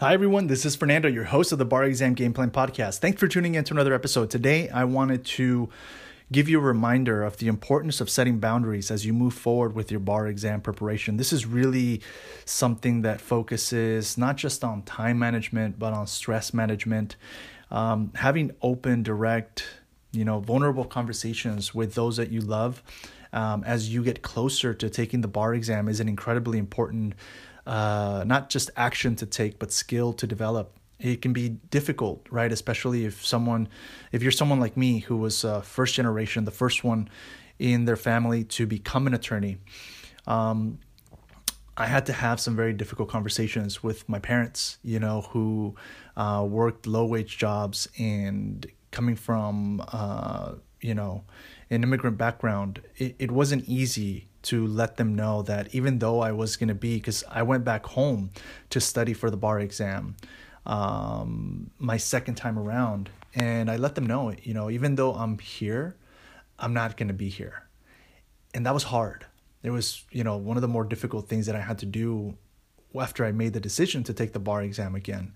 Hi, everyone. This is Fernando, your host of the Bar Exam Game Plan Podcast. Thanks for tuning in to another episode. Today, I wanted to give you a reminder of the importance of setting boundaries as you move forward with your bar exam preparation. This is really something that focuses not just on time management, but on stress management. Um, having open, direct, you know, vulnerable conversations with those that you love um, as you get closer to taking the bar exam is an incredibly important uh, not just action to take, but skill to develop. It can be difficult, right? Especially if someone, if you're someone like me who was uh, first generation, the first one in their family to become an attorney. Um, I had to have some very difficult conversations with my parents, you know, who uh, worked low wage jobs and coming from, uh, you know, an immigrant background, it, it wasn't easy to let them know that even though I was going to be, because I went back home to study for the bar exam um, my second time around, and I let them know, you know, even though I'm here, I'm not going to be here. And that was hard. It was, you know, one of the more difficult things that I had to do after I made the decision to take the bar exam again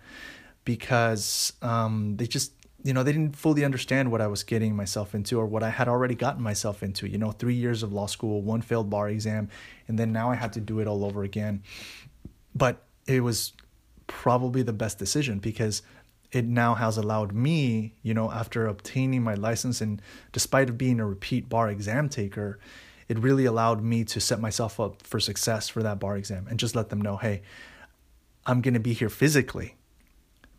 because um, they just you know, they didn't fully understand what I was getting myself into or what I had already gotten myself into. You know, three years of law school, one failed bar exam, and then now I had to do it all over again. But it was probably the best decision because it now has allowed me, you know, after obtaining my license and despite of being a repeat bar exam taker, it really allowed me to set myself up for success for that bar exam and just let them know, hey, I'm going to be here physically,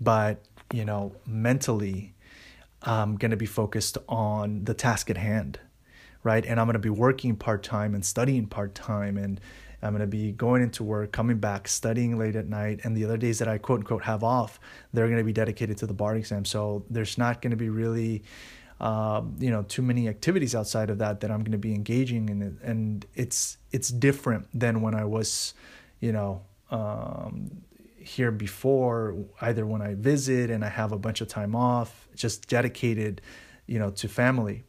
but, you know, mentally, I'm going to be focused on the task at hand, right? And I'm going to be working part time and studying part time. And I'm going to be going into work, coming back, studying late at night. And the other days that I quote unquote have off, they're going to be dedicated to the bar exam. So there's not going to be really, um, you know, too many activities outside of that that I'm going to be engaging in. And it's, it's different than when I was, you know, um, here before, either when I visit and I have a bunch of time off, just dedicated, you know, to family.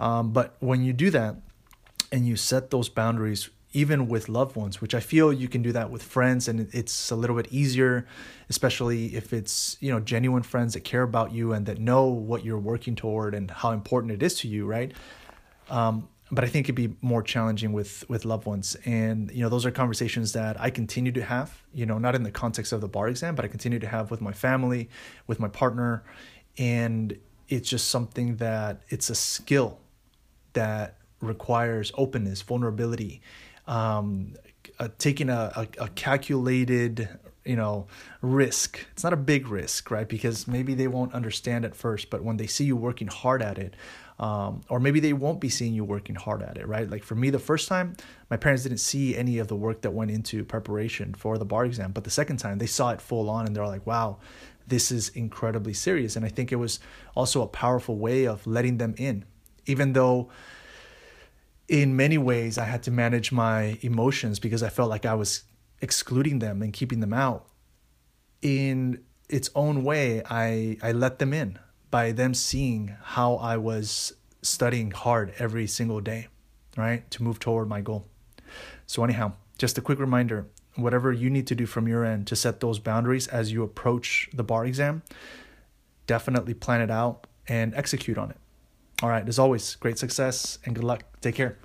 Um, but when you do that and you set those boundaries, even with loved ones, which I feel you can do that with friends, and it's a little bit easier, especially if it's you know genuine friends that care about you and that know what you're working toward and how important it is to you, right? Um, but I think it'd be more challenging with with loved ones. And you know, those are conversations that I continue to have. You know, not in the context of the bar exam, but I continue to have with my family, with my partner, and it's just something that it's a skill that requires openness, vulnerability, um, uh, taking a, a, a calculated you know risk it's not a big risk right because maybe they won't understand at first but when they see you working hard at it um, or maybe they won't be seeing you working hard at it, right? Like for me, the first time, my parents didn't see any of the work that went into preparation for the bar exam, but the second time, they saw it full on and they're like, wow, this is incredibly serious. And I think it was also a powerful way of letting them in, even though in many ways I had to manage my emotions because I felt like I was excluding them and keeping them out. In its own way, I, I let them in by them seeing how I was studying hard every single day, right, to move toward my goal. So, anyhow, just a quick reminder whatever you need to do from your end to set those boundaries as you approach the bar exam, definitely plan it out and execute on it. All right, as always, great success and good luck. Take care.